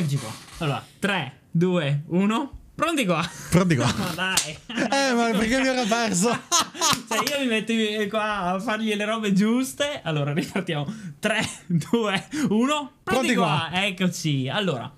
Eccoci qua. Allora, 3, 2, 1. Pronti qua? Pronti qua. Ma dai. Eh, ma perché mi ero perso? cioè, io mi metto qua a fargli le robe giuste. Allora, ripartiamo. 3, 2, 1. Pronti, Pronti qua. qua. Eccoci. Allora,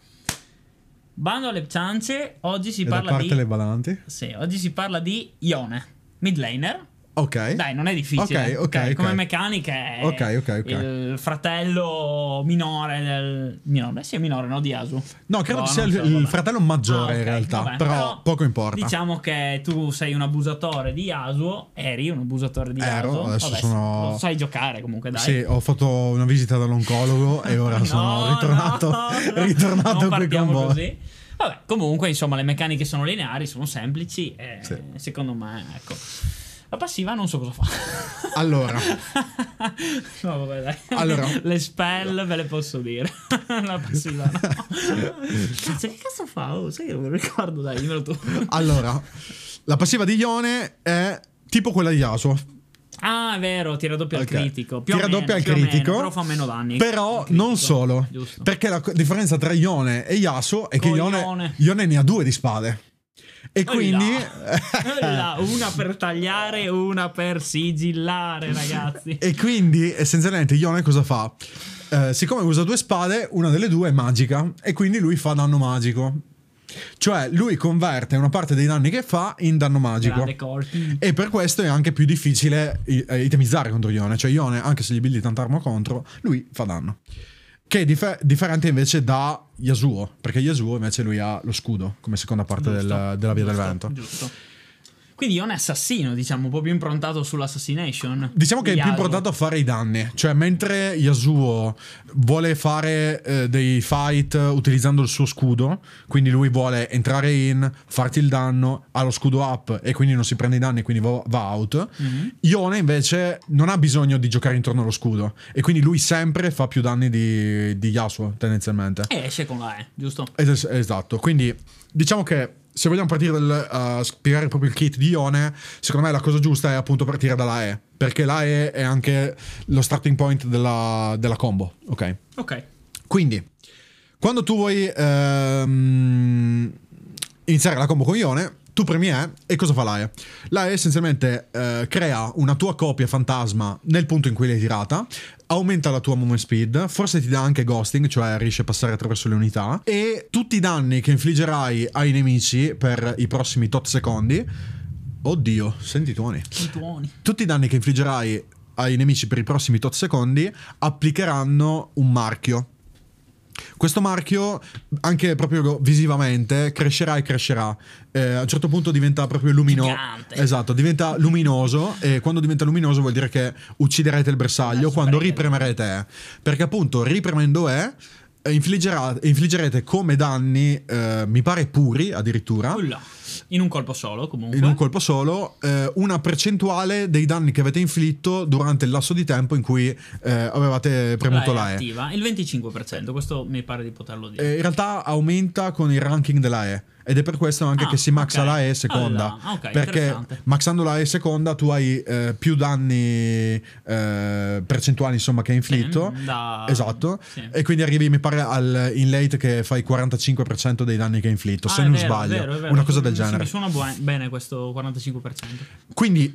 bando alle ciance. Oggi si E parla parte di. le balanti. Sì, oggi si parla di Ione, mid laner. Ok. Dai, non è difficile. Ok, ok, ok. Come meccanica è Ok, ok, ok. il fratello minore del. Minore, sì, è minore, no? Di Yasu. No, credo Però che sia il, so, il fratello maggiore Ah, in realtà. vabbè, però, poco importa. Diciamo che tu sei un abusatore di Yasuo. Eri un abusatore di Ero, Yasuo. adesso Vabbè, sono- Lo sai giocare comunque, dai. Sì, ho fatto una visita dall'oncologo e ora No, sono ritornato, no, no, ritornato qui con voi. così. Vabbè, comunque, insomma, le meccaniche sono lineari, sono semplici. E Sì. secondo me, ecco. La passiva non so cosa fa. Allora, no, vabbè, dai. Allora. le spell ve le posso dire. La passiva no. Cazzo, che cazzo fa? Oh, sai che non me lo ricordo, dai, dimmelo tu. allora, la passiva di Ione è tipo quella di Yasuo. Ah, è vero, tira doppio al critico. Più Tira doppio al più o meno, critico. però fa meno danni. Però critico. non solo. Giusto. Perché la differenza tra Ione e Yasuo è che. Ione, Ione ne ha due di spade. E quindi... là. Una per tagliare, una per sigillare, ragazzi. E quindi essenzialmente Ione cosa fa? Eh, siccome usa due spade, una delle due è magica e quindi lui fa danno magico. Cioè lui converte una parte dei danni che fa in danno magico. E per questo è anche più difficile eh, itemizzare contro Ione. Cioè Ione, anche se gli buildi tanta arma contro, lui fa danno. Che è differ- differente invece da Yasuo. Perché Yasuo invece lui ha lo scudo come seconda parte Giusto, del- della via del giusto, vento. Giusto. Quindi è un assassino, diciamo, un po' più improntato sull'assassination. Diciamo che è più Yasuo. importato a fare i danni, cioè mentre Yasuo vuole fare eh, dei fight utilizzando il suo scudo, quindi lui vuole entrare in, farti il danno, ha lo scudo up e quindi non si prende i danni, quindi va, va out. Mhm. Ione invece non ha bisogno di giocare intorno allo scudo e quindi lui sempre fa più danni di, di Yasuo tendenzialmente. E esce con la E, giusto? Es- esatto, quindi diciamo che se vogliamo partire dal uh, spiegare proprio il kit di Ione, secondo me la cosa giusta è appunto partire dalla E, perché la E è anche lo starting point della, della combo, ok? Ok. Quindi, quando tu vuoi ehm, iniziare la combo con Ione, tu premi E e cosa fa la E? La E essenzialmente eh, crea una tua copia fantasma nel punto in cui l'hai tirata, aumenta la tua movement speed, forse ti dà anche ghosting, cioè riesci a passare attraverso le unità, e tutti i danni che infliggerai ai nemici per i prossimi tot secondi... Oddio, senti tuoni tuoni. tutti i danni che infliggerai ai nemici per i prossimi tot secondi applicheranno un marchio. Questo marchio, anche proprio visivamente, crescerà e crescerà. Eh, a un certo punto diventa proprio luminoso. Esatto, diventa luminoso. E quando diventa luminoso vuol dire che ucciderete il bersaglio Adesso quando ripremerete E. Perché appunto, ripremendo E, infliggerà- infliggerete come danni, eh, mi pare puri addirittura Ulla. In un colpo solo, comunque. in un colpo solo eh, una percentuale dei danni che avete inflitto durante il lasso di tempo in cui eh, avevate premuto la E E. attiva. Il 25%, questo mi pare di poterlo dire. Eh, in realtà aumenta con il ranking della E ed è per questo anche Ah, che si maxa ok. la E seconda. Ah, là. Ok, perché maxando la E seconda tu hai eh, più danni eh, percentuali insomma che hai inflitto. Sì, da- Esatto. sì. E quindi arrivi mi pare al, in late che fai 45% dei danni che hai inflitto, se Ah, è non vero, sbaglio. è vero, è vero. Una cosa del genere. Mi suona bene questo 45%. Quindi,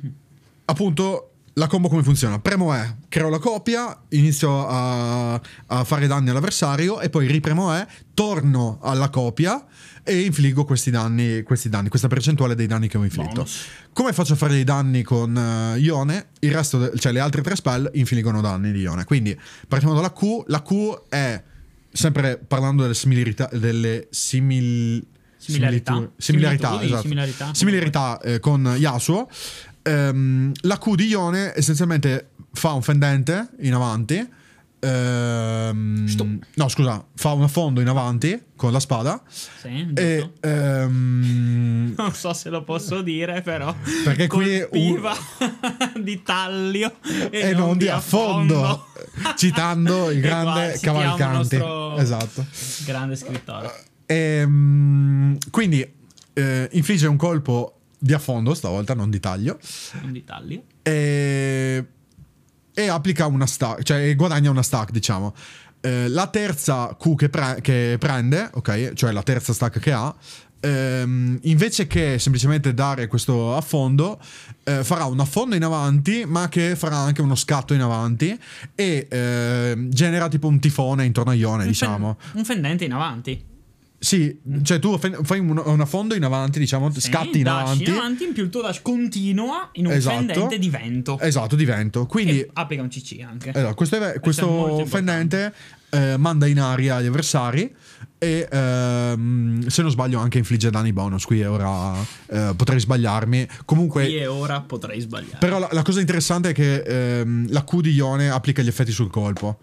appunto, la combo come funziona? Premo E, creo la copia, inizio a, a fare danni all'avversario e poi ripremo E, torno alla copia e infliggo questi danni, questi danni, questa percentuale dei danni che ho inflitto. Bonus. Come faccio a fare dei danni con eh, Ione? Il resto, de- cioè le altre tre spell, infliggono danni di Ione. Quindi partiamo dalla Q. La Q è, sempre parlando delle similarità, delle simil- Similarità. similitu- similarità, esatto. similarità. Similarità, eh, con Yasuo. Ehm, la Q di Ione essenzialmente fa un fendente in avanti. Ehm, no, scusa, fa un affondo in avanti con la spada. Sì. E ehm, Non so se lo posso dire, però. Perché qui colpiva di taglio e, e non di affondo, citando il E qua grande il Cavalcanti. Esatto. Grande scrittore. Ehm, quindi eh, infligge un colpo di affondo, stavolta non di taglio, Non di taglio. e, e applica una stack, cioè guadagna una stack, diciamo. Eh, la terza Q che, pre- che prende, ok, cioè la terza stack che ha, ehm, invece che semplicemente dare questo affondo, eh, farà un affondo in avanti, ma che farà anche uno scatto in avanti e ehm, genera tipo un tifone intorno a Ione, Un diciamo. fen- un fendente in avanti. Sì, cioè tu fai un, un affondo in avanti, diciamo, Sì, scatti in avanti. in avanti, in più il tuo dash continua in un Esatto. fendente di vento. Esatto, di vento. Quindi Che applica un CC anche. Esatto, questo, è- questo fendente eh, manda in aria gli avversari e ehm, se non sbaglio anche infligge danni bonus. Qui ora eh, potrei sbagliarmi. Comunque, Qui e ora potrei sbagliare. però la, la cosa interessante è che ehm, la Q di Ione applica gli effetti sul colpo.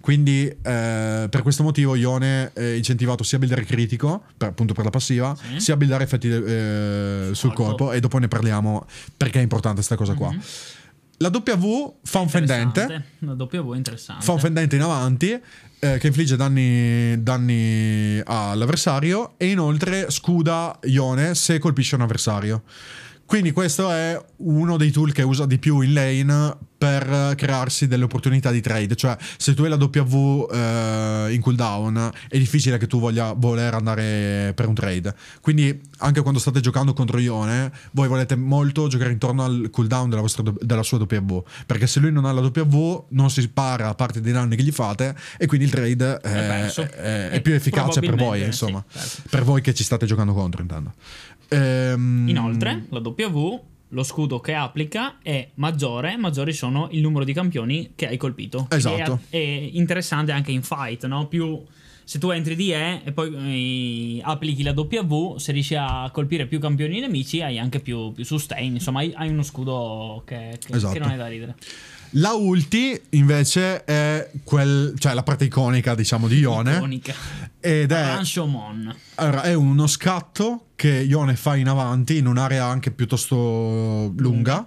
Quindi eh, per questo motivo Ione è incentivato sia a buildare critico, per- appunto per la passiva, Sì. sia a buildare effetti eh, sul Colpo. colpo e dopo ne parliamo perché è importante questa cosa qua. Mhm. La W fa un fendente. La W è interessante. fa un fendente in avanti eh, che infligge danni, danni all'avversario e inoltre scuda Ione se colpisce un avversario. Quindi questo è uno dei tool che usa di più in lane per crearsi delle opportunità di trade. Cioè, se tu hai la W eh, in cooldown, è difficile che tu voglia voler andare per un trade. Quindi, anche quando state giocando contro Ione, voi volete molto giocare intorno al cooldown della, vostra, della sua W. Perché se lui non ha la W, non si spara a parte dei danni che gli fate, e quindi il trade è, è- è E più efficace per voi, insomma. sì, certo. Per voi che ci state giocando contro, intendo. Ehm, Inoltre, la W, lo scudo che applica è maggiore, maggiori sono il numero di campioni che hai colpito. Esatto. È, è interessante anche in fight, no? Più se tu entri di E e poi eh, applichi la W, se riesci a colpire più campioni nemici, hai anche più, più sustain. Insomma, hai, hai uno scudo che, che- Esatto. che non è da ridere. La ulti invece è quel, cioè la parte iconica, diciamo, di Ione. Iconica. Ed è, allora, è uno scatto che Ione fa in avanti in un'area anche piuttosto lunga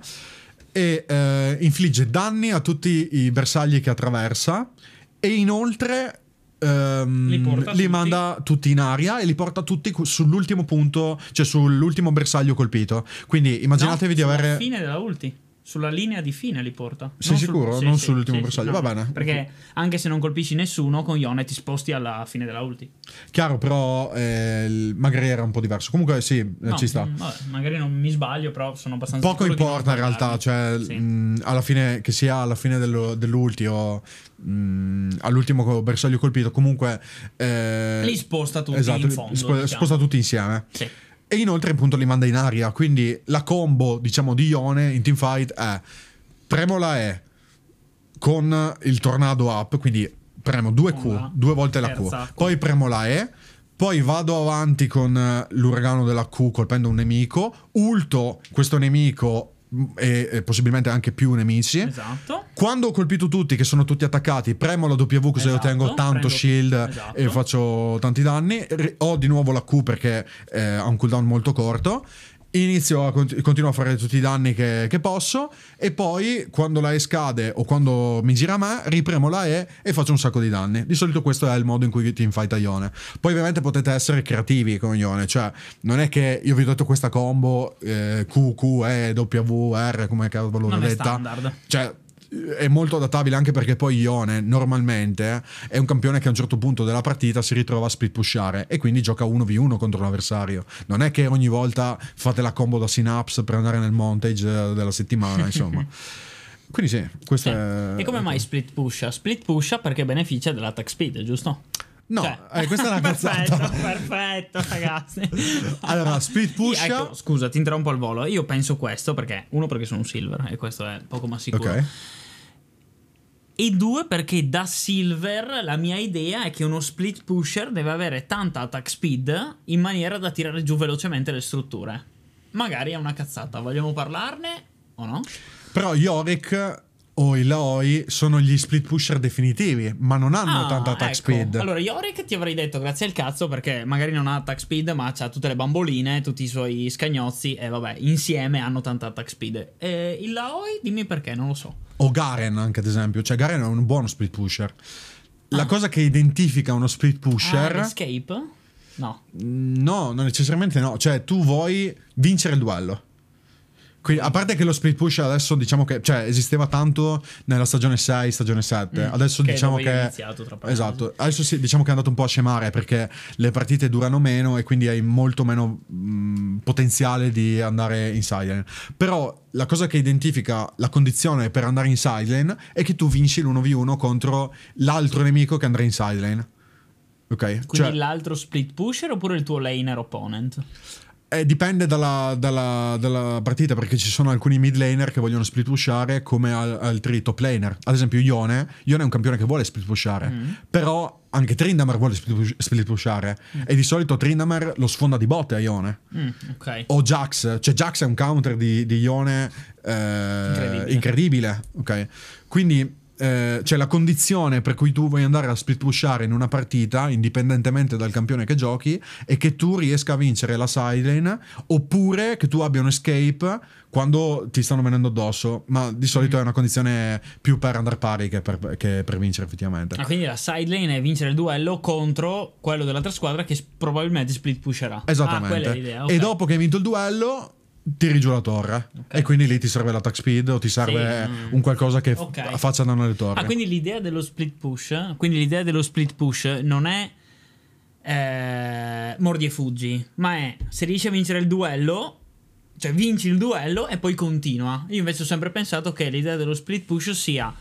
e eh, infligge danni a tutti i bersagli che attraversa e inoltre ehm, Li li manda tutti in aria e li porta tutti sull'ultimo punto, cioè sull'ultimo bersaglio colpito. Quindi immaginatevi No, di avere... fine della ulti. Sulla linea di fine li porta. Sei Non sul- sicuro? sì, Non sì, sull'ultimo sì, bersaglio. sì, Va no. bene. Perché anche se non colpisci nessuno, con Ione ti sposti alla fine della ulti. Chiaro, però eh, magari era un po' diverso. Comunque sì, eh, No, ci sta. mm, vabbè, magari non mi sbaglio, però sono abbastanza Poco importa in realtà, cioè mh, alla fine che sia alla fine dello- dell'ulti o mh, all'ultimo co- bersaglio colpito, comunque eh, Li sposta tutti esatto, in fondo, spo- diciamo. sposta tutti insieme. Sì. E inoltre appunto li manda in aria, quindi la combo diciamo di Ione in teamfight è premo la E con il tornado up, quindi premo 2 Con la Q, due volte la Q, poi premo la E, poi vado avanti con l'uragano della Q colpendo un nemico, ulto questo nemico e, e possibilmente anche più nemici. Esatto. Quando ho colpito tutti, che sono tutti attaccati, premo la W così Esatto, ottengo tanto prendo- shield esatto. e faccio tanti danni. Ho di nuovo la Q perché eh, ha un cooldown molto corto. Inizio a cont- continuo a fare tutti i danni che, che posso. E poi, quando la E scade o quando mi gira a me, ripremo la E e faccio un sacco di danni. Di solito questo è il modo in cui teamfight a Ione. Poi, ovviamente, potete essere creativi con Ione. Cioè, non è che io vi ho detto questa combo eh, Q, Q, E, W, R, come cavolo l'ho detta. standard. Cioè, è molto adattabile anche perché poi Ione normalmente è un campione che a un certo punto della partita si ritrova a split pushare e quindi gioca 1v1 contro l'avversario. Non è che ogni volta fate la combo da synapse per andare nel montage eh, della settimana, insomma. Quindi sì, questo Sì. è... E come mai split pusha? Split pusha perché beneficia dell'attack speed, giusto? No, Cioè- eh, questa è una perfetto, cazzata. perfetto, ragazzi. Allora, split pusha- Io- ecco, scusa, ti interrompo al volo. Io penso questo perché, uno, perché sono un silver e questo è poco ma sicuro. Ok. E due, perché da silver la mia idea è che uno split pusher deve avere tanta attack speed in maniera da tirare giù velocemente le strutture. Magari è una cazzata, vogliamo parlarne o no? Però Yorick o il Laoi sono gli split pusher definitivi, ma non hanno Ah, tanta attack ecco. speed. Allora, Yorick ti avrei detto grazie al cazzo perché magari non ha attack speed, ma ha tutte le bamboline, tutti i suoi scagnozzi e vabbè, insieme hanno tanta attack speed. E il Laoi, dimmi perché, non lo so. O Garen anche ad esempio, cioè Garen è un buono split pusher. La Ah. cosa che identifica uno split Ah, pusher... escape? No. No, non necessariamente no. Cioè, tu vuoi vincere il duello. Quindi, a parte che lo split push adesso diciamo che cioè, esisteva tanto nella stagione 6, stagione 7. Mm, adesso che è diciamo che iniziato, tra parentesi. Esatto. Adesso sì, diciamo che è andato un po' a scemare perché le partite durano meno e quindi hai molto meno mh, potenziale di andare in sideline. Però la cosa che identifica la condizione per andare in sideline è che tu vinci l'1v1 contro l'altro nemico che andrà in sideline. Ok? Quindi Cioè, l'altro split pusher oppure il tuo laner opponent? Eh, dipende dalla, dalla- dalla partita perché ci sono alcuni mid laner che vogliono split pushare come al- altri top laner. Ad esempio Ione, Ione è un campione che vuole split pushare, Mm. però anche Trindamer vuole split, push- split pushare e di solito Trindamer lo sfonda di botte a Ione. Mm, ok. O Jax, cioè Jax è un counter di, di Ione eh, Incredibile. incredibile, ok? Quindi eh, c'è la condizione per cui tu vuoi andare a split pushare in una partita, indipendentemente dal campione che giochi, è che tu riesca a vincere la sideline oppure che tu abbia un escape quando ti stanno venendo addosso, ma di solito è una condizione più per andare pari che per, che per vincere effettivamente. Ah, quindi la side lane è vincere il duello contro quello dell'altra squadra che probabilmente split pusherà. Ah, Esattamente. quella è l'idea. ok. E dopo che hai vinto il duello, tiri giù la torre. Ok. E quindi lì ti serve l'attack speed o ti serve Sì, mm. un qualcosa che f- Ok. faccia danno alle torri. Ah, quindi l'idea dello split push, quindi l'idea dello split push non è eh, mordi e fuggi, ma è se riesci a vincere il duello, cioè vinci il duello e poi continua. Io invece ho sempre pensato che l'idea dello split push sia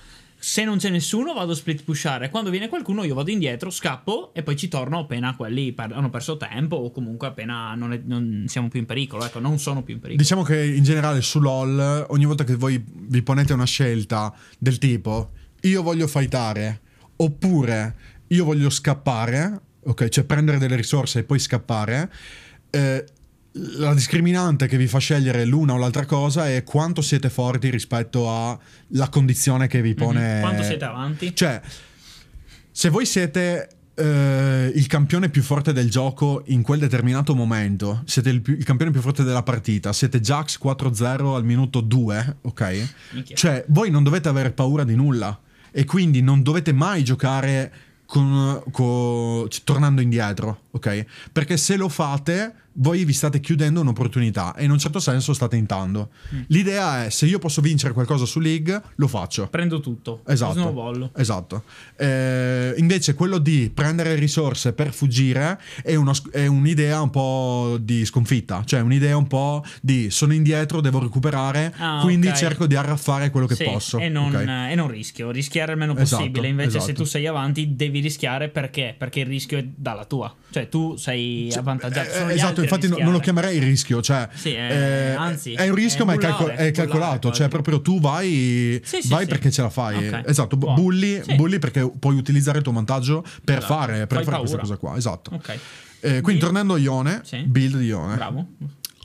se non c'è nessuno vado a split pushare, quando viene qualcuno io vado indietro, scappo e poi ci torno appena quelli per- hanno perso tempo o comunque appena non, è- non siamo più in pericolo, ecco, non sono più in pericolo. Diciamo che in generale su LOL, ogni volta che voi vi ponete una scelta del tipo io voglio fightare oppure io voglio scappare, ok, cioè prendere delle risorse e poi scappare, eh, la discriminante che vi fa scegliere l'una o l'altra cosa è quanto siete forti rispetto alla condizione che vi pone. Mhm. Quanto siete avanti? Cioè, se voi siete eh, il campione più forte del gioco in quel determinato momento, siete il, più- il campione più forte della partita, siete Jax 4-0 al minuto 2, ok? Minchia. Cioè, voi non dovete avere paura di nulla e quindi non dovete mai giocare con, co- cioè, tornando indietro, ok? Perché se lo fate, voi vi state chiudendo un'opportunità e in un certo senso state intando. Mm. L'idea è se io posso vincere qualcosa su League, lo faccio. Prendo tutto. Esatto. Esatto. Eh, invece quello di prendere risorse per fuggire è, uno è un'idea un po' di sconfitta, cioè un'idea un po' di sono indietro, devo recuperare, Ah, quindi ok. cerco di arraffare quello che Sì, posso. E non, ok? e non rischio, rischiare il meno Esatto, possibile. Invece, se esatto. tu sei avanti, devi rischiare perché? Perché il rischio è dalla tua, cioè tu sei avvantaggiato. Eh, sono esatto, infatti no- non lo rischiare. chiamerei rischio, cioè Sì, è- anzi, è un rischio è ma è, bullare, calco- è calcolato, cioè proprio tu vai, Sì, sì, vai perché ce la fai. Ok, Esatto, bu- buono. bulli, bulli perché puoi utilizzare il tuo vantaggio per Esatto, fare, per fare questa cosa qua, esatto. Ok, Eh, quindi Build? tornando a Ione, build di Ione. bravo.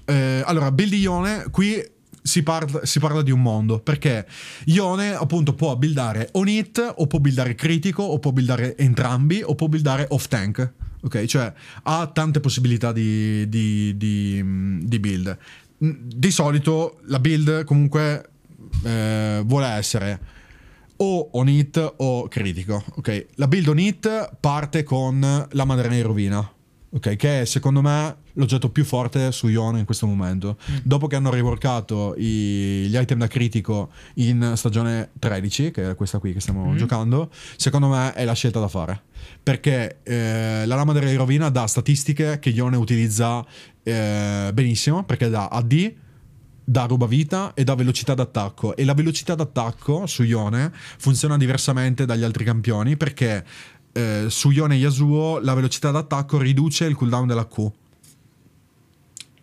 Eh, allora, build di Ione, qui si parla, si parla di un mondo, perché Ione appunto può buildare on hit, o può buildare critico, o può buildare entrambi, o può buildare off tank. Ok, cioè ha tante possibilità di, di- di- di build. Mm, Di solito la build comunque eh, vuole essere o on hit o critico. Ok, la build on hit parte con la madrena di rovina. Ok, che è secondo me l'oggetto più forte su Ione in questo momento. Dopo che hanno reworkato i- gli item da critico in stagione 13, che è questa qui che stiamo giocando, secondo me è la scelta da fare. Perché eh, la lama della rovina dà statistiche che Ione utilizza eh, benissimo, perché dà AD, dà rubavita e dà velocità d'attacco e la velocità d'attacco su Ione funziona diversamente dagli altri campioni perché eh, su Ione e Yasuo la velocità d'attacco riduce il cooldown della Q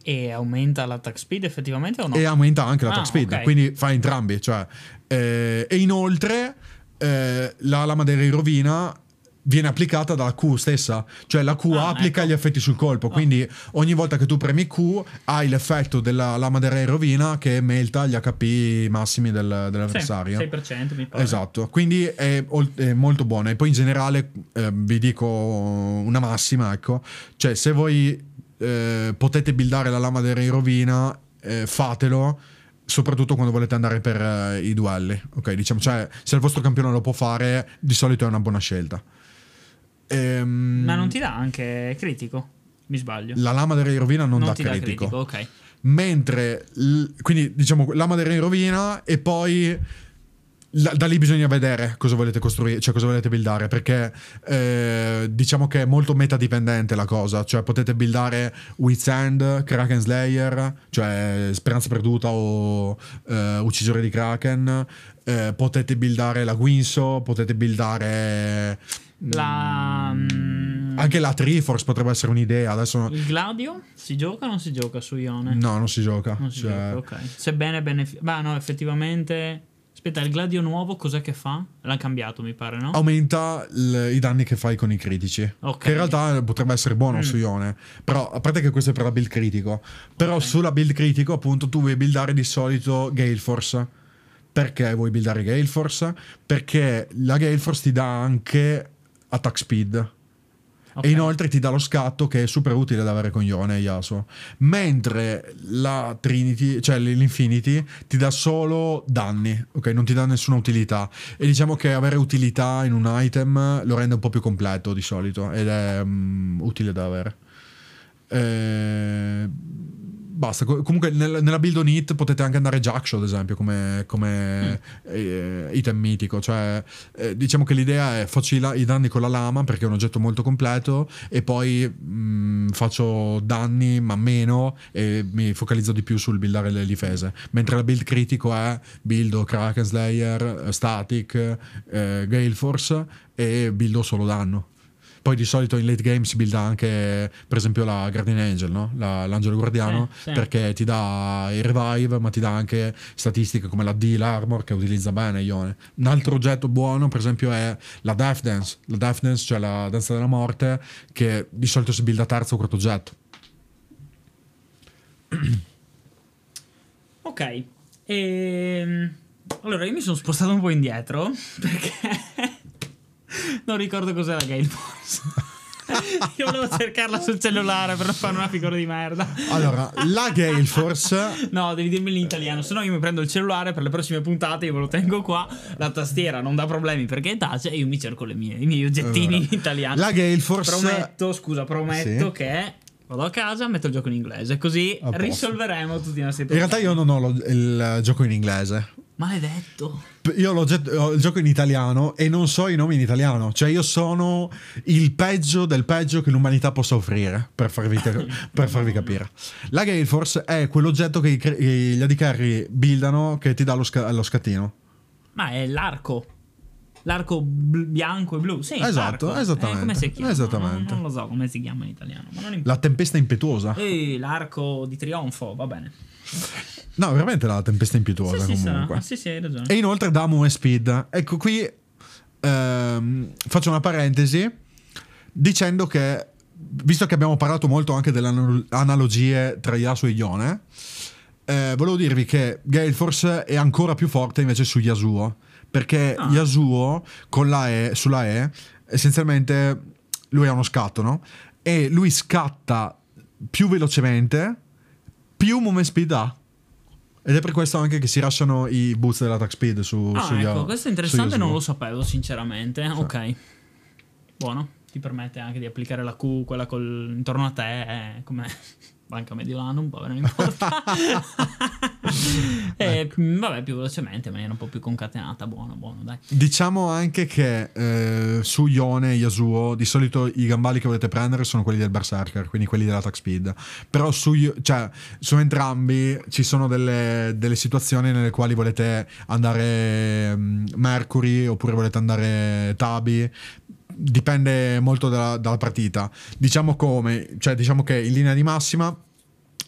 E aumenta l'attack speed effettivamente o no? e aumenta anche l'attack Ah, speed ok. quindi fa entrambi cioè, eh, e inoltre eh, la lama della rovina viene applicata dalla Q stessa cioè la Q Ah, applica ecco. gli effetti sul colpo quindi ogni volta che tu premi Q hai l'effetto della lama della rovina che melta gli HP massimi del- Sì, dell'avversario 6% mi pare. Esatto, quindi è, è molto buona. E poi in generale eh, vi dico una massima, ecco, cioè se voi eh, potete buildare la lama della rovina, eh, fatelo. Soprattutto quando volete andare per eh, i duelli, ok? Diciamo, cioè, se il vostro campione lo può fare, di solito è una buona scelta. Ehm, Ma non ti dà anche critico? Mi sbaglio. La lama del re in rovina non, non dà ti critico. dà critico, ok. Mentre, l- quindi diciamo lama del re in rovina e poi da lì bisogna vedere cosa volete costruire, cioè cosa volete buildare, perché eh, diciamo che è molto metadipendente la cosa, cioè potete buildare Wit's End, Kraken Slayer, cioè Speranza Perduta o eh, Uccisore di Kraken, eh, potete buildare la Guinso, potete buildare... La, mm, Anche la Triforce potrebbe essere un'idea, adesso... il Gladio si gioca o non si gioca su Ione? No, non si gioca. Non si cioè- gioca, ok. Sebbene beneficia. Beh, no, effettivamente. Aspetta, il Gladio nuovo cos'è che fa? L'ha cambiato, mi pare, no? aumenta il- i danni che fai con i critici. Ok. Che in realtà potrebbe essere buono Mm. su Ione. Però, a parte che questo è per la build critico. Però Ok. sulla build critico, appunto, tu vuoi buildare di solito Gale Force. Perché vuoi buildare Gale Force? Perché la Gale Force ti dà anche attack speed. Ok. E inoltre ti dà lo scatto che è super utile da avere con Ione e Yasuo. Mentre la Trinity, cioè l'Infinity, ti dà solo danni, ok? Non ti dà nessuna utilità. E diciamo che avere utilità in un item lo rende un po' più completo di solito ed è mm, utile da avere. Eh, basta. Co- Comunque nel- nella build on hit potete anche andare Jackshaw, ad esempio, come, come eh, item mitico. Cioè, eh, diciamo che l'idea è faccio i, la- i danni con la lama perché è un oggetto molto completo e poi mh, faccio danni ma meno e mi focalizzo di più sul buildare le difese. Mentre la build critico è buildo Kraken Slayer, eh, Static, eh, Gale Force e buildo solo danno. Poi di solito in late game si builda anche, per esempio, la Guardian Angel, no? La- l'angelo guardiano, Sì, sì. perché ti dà il revive, ma ti dà anche statistiche come la D, l'armor, che utilizza bene Ione. Un altro oggetto buono, per esempio, è la Death Dance. La Death Dance, cioè la danza della morte, che di solito si builda terzo o quarto oggetto. Ok. Ehm, Allora, io mi sono spostato un po' indietro perché non ricordo cos'era Gale Force. io volevo cercarla sul cellulare per non fare una figura di merda. Allora, la Gale Force... No, devi dirmi in italiano, se no io mi prendo il cellulare per le prossime puntate, io ve lo tengo qua, la tastiera non dà problemi perché è touch e io mi cerco le mie- i miei oggettini Allora, italiani. La Gale Force... Prometto, scusa, prometto Sì. che vado a casa, metto il gioco in inglese, così risolveremo tutti i nostri In problemi. realtà io non ho lo- il gioco in inglese. Maledetto. Io ho, l'oggetto- ho il gioco in italiano e non so i nomi in italiano. Cioè, io sono il peggio del peggio che l'umanità possa offrire. Per farvi, per farvi capire. La Gale Force è quell'oggetto che cre- gli AD carry buildano che ti dà lo, sca- lo scattino. Ma è l'arco. L'arco bl- bianco e blu. Sì, Esatto, l'arco. esattamente, Eh, come si chiama? esattamente. Non, non lo so come si chiama in italiano. La tempesta impetuosa. Ehi, l'arco di trionfo, va bene. No, veramente la tempesta impetuosa Sì, comunque. sì, sì, hai ragione. E inoltre da Move Speed. Ecco qui ehm, faccio una parentesi dicendo che, visto che abbiamo parlato molto anche delle anal- analogie tra Yasuo e Ione, eh, volevo dirvi che Gale Force è ancora più forte invece su Yasuo. Perché Ah. Yasuo con la E, sulla E, essenzialmente lui ha uno scatto, no? E lui scatta più velocemente, più movement speed ha. Ed è per questo anche che si lasciano i boost dell'attack speed su, Ah, su ecco, Yasuo- questo è interessante, non lo sapevo sinceramente. Ok. Buono, ti permette anche di applicare la Q, quella col, intorno a te, eh, come Banca Mediolanum, vabbè, non importa. e, mm, vabbè, più velocemente, in maniera un po' più concatenata, buono, buono, dai. Diciamo anche che eh, su Ione e Yasuo di solito i gambali che volete prendere sono quelli del Berserker, quindi quelli dell'attack speed. Però su, Io- cioè, su entrambi ci sono delle, delle situazioni nelle quali volete andare mm, Mercury oppure volete andare Tabi. Dipende molto dalla, dalla partita. Diciamo come, cioè diciamo che in linea di massima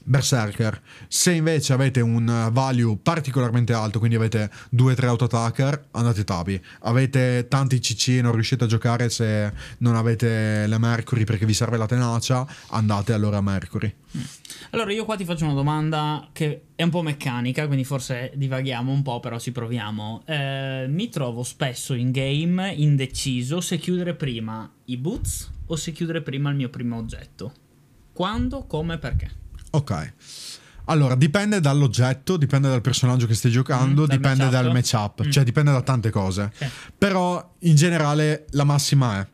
Berserker. Se invece avete un value particolarmente alto, quindi avete 2-3 auto attacker, andate Tabi. Avete tanti CC e non riuscite a giocare se non avete le Mercury perché vi serve la tenacia, andate allora a Mercury. Allora, io qua ti faccio una domanda che è un po' meccanica, quindi forse divaghiamo un po', però ci proviamo. Eh, mi trovo spesso in game indeciso se chiudere prima i boots o se chiudere prima il mio primo oggetto. Quando, come, perché? Ok. Allora, dipende dall'oggetto, dipende dal personaggio che stai giocando, Mm, dipende matchup. dal matchup, Mm. cioè dipende da tante cose. Sì. Però in generale la massima è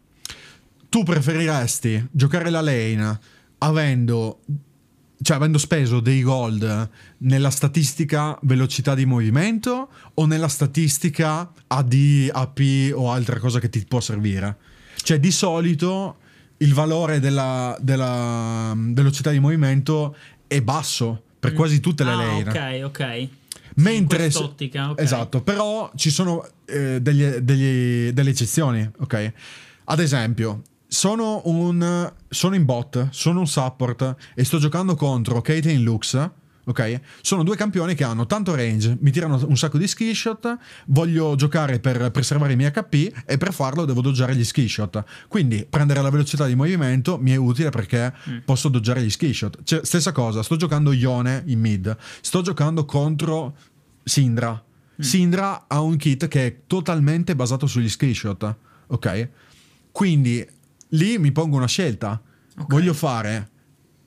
tu preferiresti giocare la lane avendo cioè avendo speso dei gold nella statistica velocità di movimento o nella statistica AD, AP o altra cosa che ti può servire. Cioè di solito il valore della, della velocità di movimento è basso per quasi tutte le ah, lane. Ok, ok. Mentre in quest'ottica, ok. esatto, però ci sono eh, degli- degli- delle eccezioni, ok? Ad esempio, sono un sono in bot, sono un support e sto giocando contro Caitlyn Lux, ok? Sono due campioni che hanno tanto range, mi tirano un sacco di skill shot, voglio giocare per preservare i miei HP e per farlo devo doggiare gli skill shot. Quindi prendere la velocità di movimento mi è utile perché posso doggiare gli skill shot. Cioè, stessa cosa, sto giocando Ione in mid, sto giocando contro Sindra. Sindra ha un kit che è totalmente basato sugli skill shot, ok? Quindi lì mi pongo una scelta. Ok. Voglio fare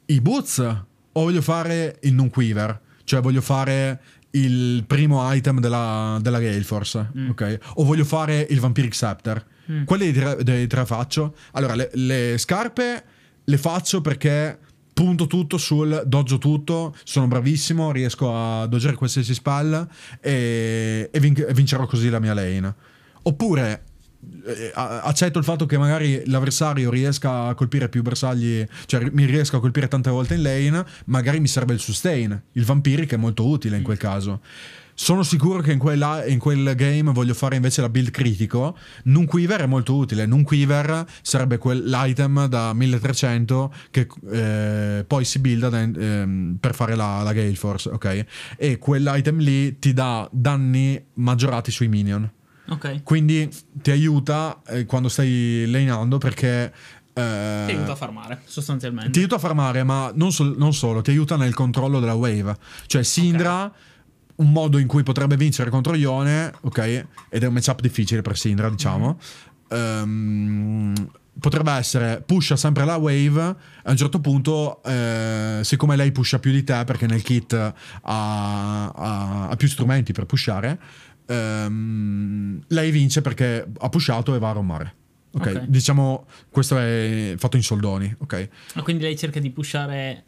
i boots o voglio fare il non quiver? Cioè voglio fare il primo item della, della Gale Force, ok? O voglio fare il Vampiric Scepter. Quelli dei tre, dei tre faccio. Allora, le, le scarpe le faccio perché punto tutto sul doggio tutto, sono bravissimo, riesco a doggiare qualsiasi spell e, e vin- e vincerò così la mia lane. Oppure accetto il fatto che magari l'avversario riesca a colpire più bersagli, cioè mi riesca a colpire tante volte in lane, magari mi serve il sustain, il vampiric è molto utile in quel caso. Sono sicuro che in, quella- in quel game voglio fare invece la build critico. Nunquiver è molto utile. Nunquiver sarebbe quell'item da 1300 che eh, poi si builda da- ehm, per fare la, la Gale Force, ok? E quell'item lì ti dà danni maggiorati sui minion. Ok. Quindi ti aiuta eh, quando stai laneando perché... eh, Ti aiuta a farmare, sostanzialmente. ti aiuta a farmare, ma non, sol- non solo, ti aiuta nel controllo della wave. Cioè, Sindra, un modo in cui potrebbe vincere contro Ione, ok? Ed è un matchup difficile per Sindra, diciamo. ehm, potrebbe essere pusha sempre la wave. A un certo punto, eh, siccome lei pusha più di te, perché nel kit ha, ha- ha più strumenti per pushare, ehm, lei vince perché ha pushato e va a rommare. Ok, Ok. diciamo questo è fatto in soldoni, ok? Ah, quindi lei cerca di pushare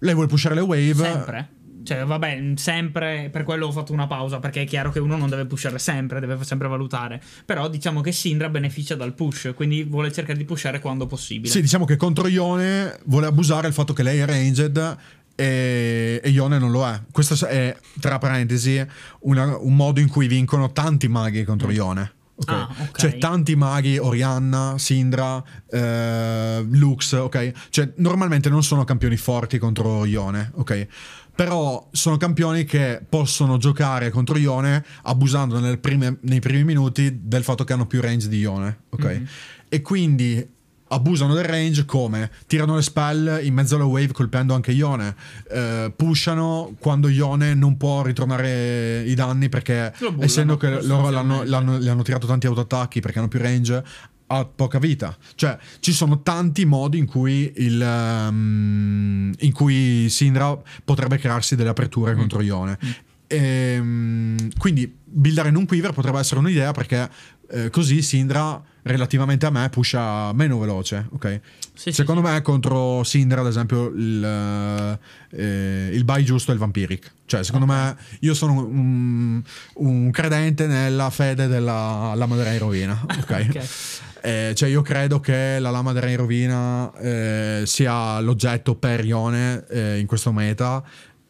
Lei vuole pushare le wave. sempre? Cioè, vabbè, sempre per quello ho fatto una pausa, perché è chiaro che uno non deve pushare sempre, deve sempre valutare. Però diciamo che Sindra beneficia dal push, quindi vuole cercare di pushare quando possibile. Sì, diciamo che contro Ione vuole abusare del fatto che lei è ranged e, e Ione non lo è. Questo è, tra parentesi, una- un modo in cui vincono tanti maghi contro Ione. ok? Ah, ok. Cioè tanti maghi, Orianna, Sindra, eh, Lux, ok? Cioè normalmente non sono campioni forti contro Ione, ok? Però sono campioni che possono giocare contro Ione abusando prime- nei primi minuti del fatto che hanno più range di Ione, ok? E quindi abusano del range come tirano le spell in mezzo alla wave colpendo anche Ione, eh, pushano quando Ione non può ritornare i danni perché bullano, essendo che loro l'hanno, l'hanno- gli hanno tirato tanti autoattacchi perché hanno più range ha poca vita. Cioè ci sono tanti modi in cui il ehm, in cui Sindra potrebbe crearsi delle aperture contro Ione. Ehm, quindi buildare in un quiver potrebbe essere un'idea perché eh, così Sindra relativamente a me pusha meno veloce ok? Sì, sì, secondo me contro Sindra ad esempio il, eh, il buy giusto è il vampiric. Cioè secondo me io sono un, un credente nella fede della lama della rovina ok, Ok. Eh, cioè io credo che la lama della rovina eh, sia l'oggetto per Ione eh, in questo meta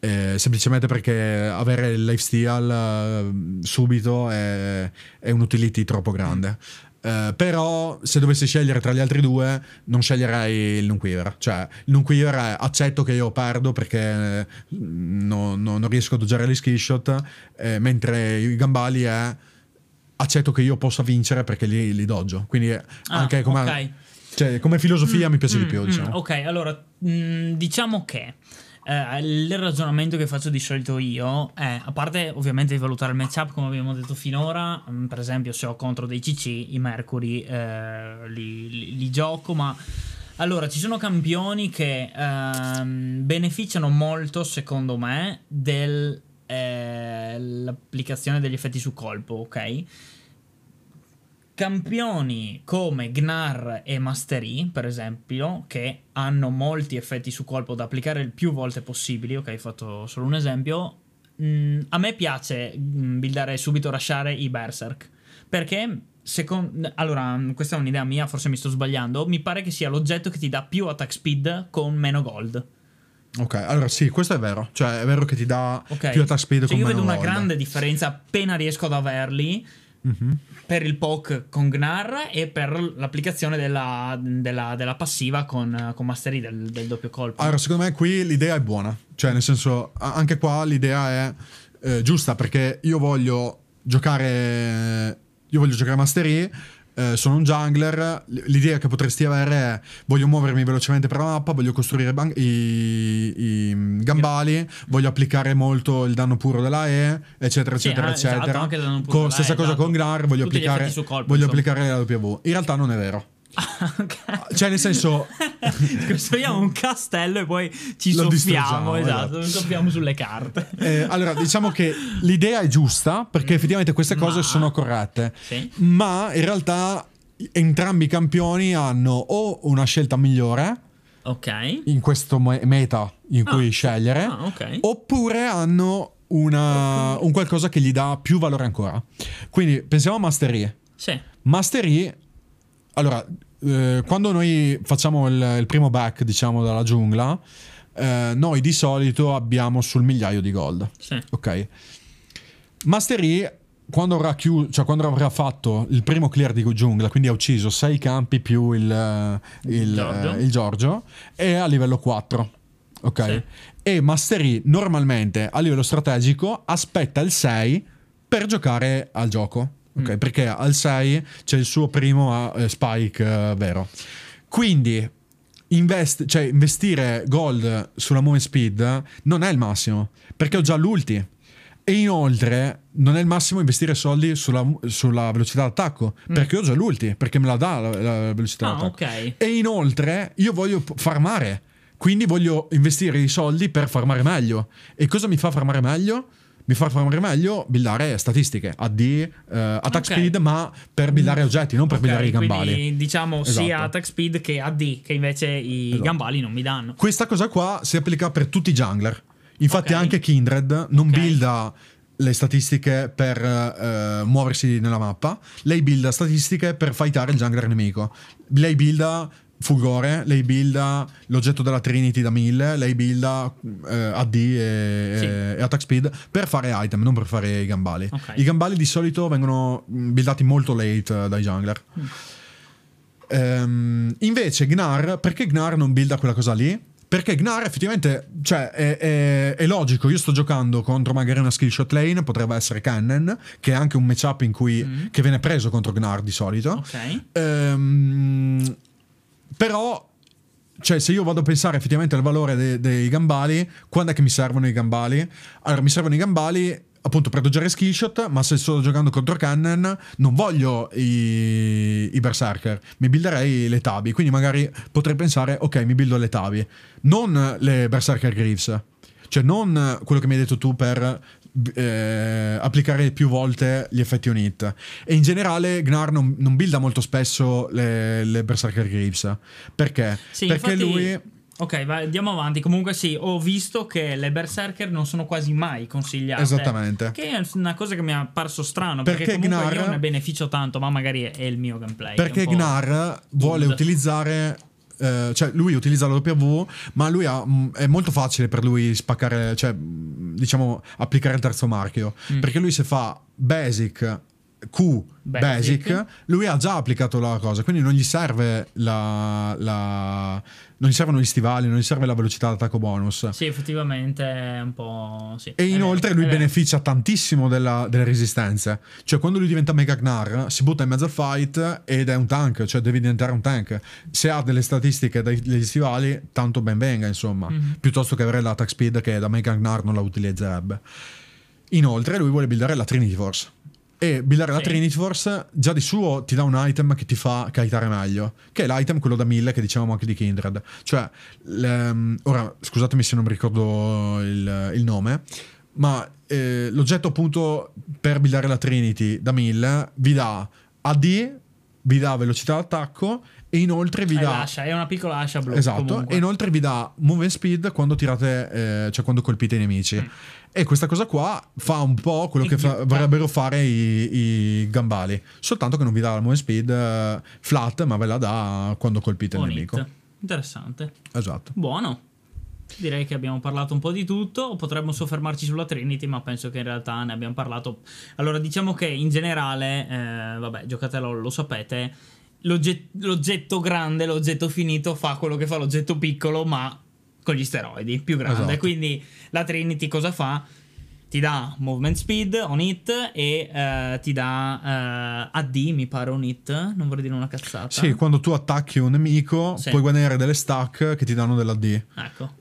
eh, semplicemente perché avere il lifesteal eh, subito è, è un utility troppo grande Eh, però se dovessi scegliere tra gli altri due non sceglierei il Nunquiver cioè il Nunquiver è accetto che io perdo perché eh, no- no- non riesco a doggiare gli skill shot eh, mentre i Gambali è accetto che io possa vincere perché li, li doggio. Quindi Ah, anche come, ok. cioè, come filosofia mi piace di Mm, più mm, diciamo. ok, allora mm, diciamo che eh, il ragionamento che faccio di solito io è, a parte ovviamente di valutare il matchup come abbiamo detto finora, mm, per esempio se ho contro dei CC, i Mercury eh, li, li- li gioco, ma allora ci sono campioni che ehm, beneficiano molto secondo me dell'applicazione degli effetti su colpo, ok? Campioni come Gnar e Mastery, per esempio, che hanno molti effetti su colpo da applicare il più volte possibili, ok, ho fatto solo un esempio, mh, a me piace mh, buildare subito, rasciare i Berserk, perché secondo... Allora, questa è un'idea mia, forse mi sto sbagliando, mi pare che sia l'oggetto che ti dà più attack speed con meno gold. Ok, allora sì, questo è vero. Cioè, è vero che ti dà Ok. più attack speed Cioè, con io vedo meno una gold. grande differenza appena riesco ad averli Mhm. per il poke con Gnar e per l'applicazione della, della- della passiva con, con Mastery del, del doppio colpo. Allora, secondo me qui l'idea è buona. Cioè, nel senso, anche qua l'idea è eh, giusta perché io voglio giocare. Io voglio giocare Mastery. Eh, sono un jungler. L'idea che potresti avere è: voglio muovermi velocemente per la mappa, voglio costruire ban- i, i gambali, voglio applicare molto il danno puro della E, eccetera, Sì, eccetera, ah, esatto, eccetera. anche il danno puro Con- stessa cosa esatto. con Gnar, voglio Tutti applicare, colpo, voglio insomma. applicare la W. In realtà non è vero. Ok. Cioè, nel senso. Costruiamo un castello e poi ci soffiamo, esatto, esatto. soffiamo sulle carte. Eh, allora, diciamo che l'idea è giusta perché effettivamente queste cose Ma- sono corrette, Sì. ma in realtà entrambi i campioni hanno o una scelta migliore Ok. in questo me- meta in cui Ah. scegliere, Ah, ok. oppure hanno una- un qualcosa che gli dà più valore ancora. Quindi pensiamo a Mastery. Sì. Mastery, allora, eh, quando noi facciamo il, il primo back, diciamo, dalla giungla, eh, noi di solito abbiamo sul migliaio di gold. Sì. Ok. Mastery, quando avrà, chiu- cioè quando avrà fatto il primo clear di giungla, quindi ha ucciso 6 campi più il, eh, il, Giorgio. eh, il Giorgio, è a livello 4. Ok. Sì. E Mastery normalmente a livello strategico aspetta il 6 per giocare al gioco. Ok, Mm. perché al 6 c'è il suo primo eh, spike eh, vero. Quindi invest- cioè, investire gold sulla movement speed non è il massimo, perché ho già l'ulti. E inoltre non è il massimo investire soldi sulla, sulla velocità d'attacco, perché ho già l'ulti, perché me la dà la, la velocità Mm. Ah, d'attacco. ok. E inoltre io voglio farmare, quindi voglio investire i soldi per farmare meglio. E cosa mi fa farmare meglio? Mi fa farmare meglio buildare statistiche, AD, eh, attack Ok. speed, ma per buildare oggetti, non per Ok, buildare i gambali. Quindi diciamo Esatto. sia attack speed che AD, che invece i Esatto. gambali non mi danno. Questa cosa qua si applica per tutti i jungler. Infatti Ok. anche Kindred non builda le statistiche per eh, muoversi nella mappa, lei builda statistiche per fightare il jungler nemico. Lei builda Fulgore, lei builda l'oggetto della Trinity da 1000, lei builda eh, AD e, Sì. e attack speed per fare item, non per fare i gambali. Ok. I gambali di solito vengono mm, buildati molto late eh, dai jungler. Mm. Ehm, invece Gnar, perché Gnar non builda quella cosa lì? Perché Gnar effettivamente, cioè, è, è- è logico, io sto giocando contro magari una skill shot lane, potrebbe essere Cannon, che è anche un matchup in cui, Mm. che viene preso contro Gnar di solito. Ok. Ehm, però, cioè, se io vado a pensare effettivamente al valore de- dei gambali, quando è che mi servono i gambali? Allora, mi servono i gambali appunto per doggiare skill shot, ma se sto giocando contro Cannon non voglio i, i berserker, mi builderei le tabi, quindi magari potrei pensare, ok, mi buildo le tabi, non le berserker greaves. Cioè non quello che mi hai detto tu per eh, applicare più volte gli effetti on hit. E in generale Gnar non, non builda molto spesso le, le Berserker Greaves. Perché? Sì, Perché infatti- lui... Ok, vai, andiamo avanti. Comunque sì, ho visto che le berserker non sono quasi mai consigliate. Esattamente. Che è una cosa che mi è parso strano. Perché Perché, comunque Gnar- io ne beneficio tanto, ma magari è il mio gameplay. Perché Gnar vuole utilizzare. Eh, cioè, lui utilizza la W, ma lui ha, mh, è molto facile per lui spaccare, cioè, mh, diciamo, applicare il terzo marchio. Mm. Perché lui, se fa basic, Q, basic. Basic. lui ha già applicato la cosa, quindi non gli serve la, la- non gli servono gli stivali, non gli serve la velocità d'attacco bonus. Sì, effettivamente è un po'. Sì. E inoltre vero, lui vero. beneficia tantissimo della- delle resistenze. Cioè, quando lui diventa Mega Gnar, si butta in mezzo al fight ed è un tank, cioè devi diventare un tank. Se ha delle statistiche degli stivali, tanto ben venga, insomma. Mhm. Piuttosto che avere l'attack speed che da Mega Gnar non la utilizzerebbe. Inoltre, lui vuole buildare la Trinity Force. E buildare la Sì. Trinity Force già di suo ti dà un item che ti fa kitare meglio. Che è l'item, quello da 1000 che dicevamo anche di Kindred. Cioè, ora scusatemi se non mi ricordo il, il nome, ma eh, l'oggetto appunto per buildare la Trinity da 1000 vi dà AD vi dà velocità d'attacco e inoltre vi dà l'ascia, è una piccola ascia blu. Esatto, comunque. e inoltre vi dà move and speed quando tirate, eh, cioè quando colpite i nemici. E questa cosa qua fa un po' quello che fa- vorrebbero fare i, i gambali, soltanto che non vi dà la move and speed eh, flat, ma ve la dà quando colpite il On nemico. Interessante. Esatto. Buono. Direi che abbiamo parlato un po' di tutto. Potremmo soffermarci sulla Trinity, ma penso che in realtà ne abbiamo parlato. Allora, diciamo che in generale, eh, vabbè, giocatelo, lo sapete. l'ogget- l'oggetto grande, l'oggetto finito fa quello che fa l'oggetto piccolo, ma con gli steroidi più grande. Esatto. Quindi la Trinity cosa fa? Ti dà movement speed on it e eh, ti dà eh, AD, mi pare on it. Non vorrei dire una cazzata. Sì, quando tu attacchi un nemico Sì. puoi guadagnare delle stack che ti danno della D. Ecco.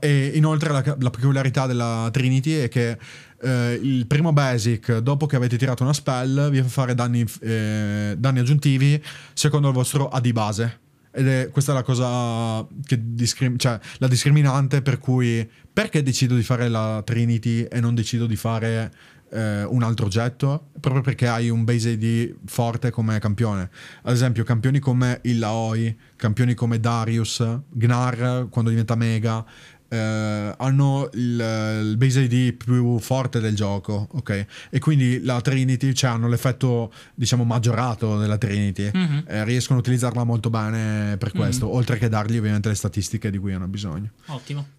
E inoltre la, la peculiarità della Trinity è che eh, il primo basic, dopo che avete tirato una spell, vi fa fare danni, eh, danni aggiuntivi secondo il vostro AD base. Ed è questa è la cosa che discrim- cioè la discriminante per cui perché decido di fare la Trinity e non decido di fare eh, un altro oggetto? Proprio perché hai un base ID forte come campione. Ad esempio, campioni come il Laoi, campioni come Darius, Gnar quando diventa Mega. Eh, hanno il, il base ID più forte del gioco, ok? E quindi la Trinity, cioè hanno l'effetto, diciamo, maggiorato della Trinity. Mhm. Eh, riescono a utilizzarla molto bene per questo, oltre che dargli ovviamente le statistiche di cui hanno bisogno. Ottimo.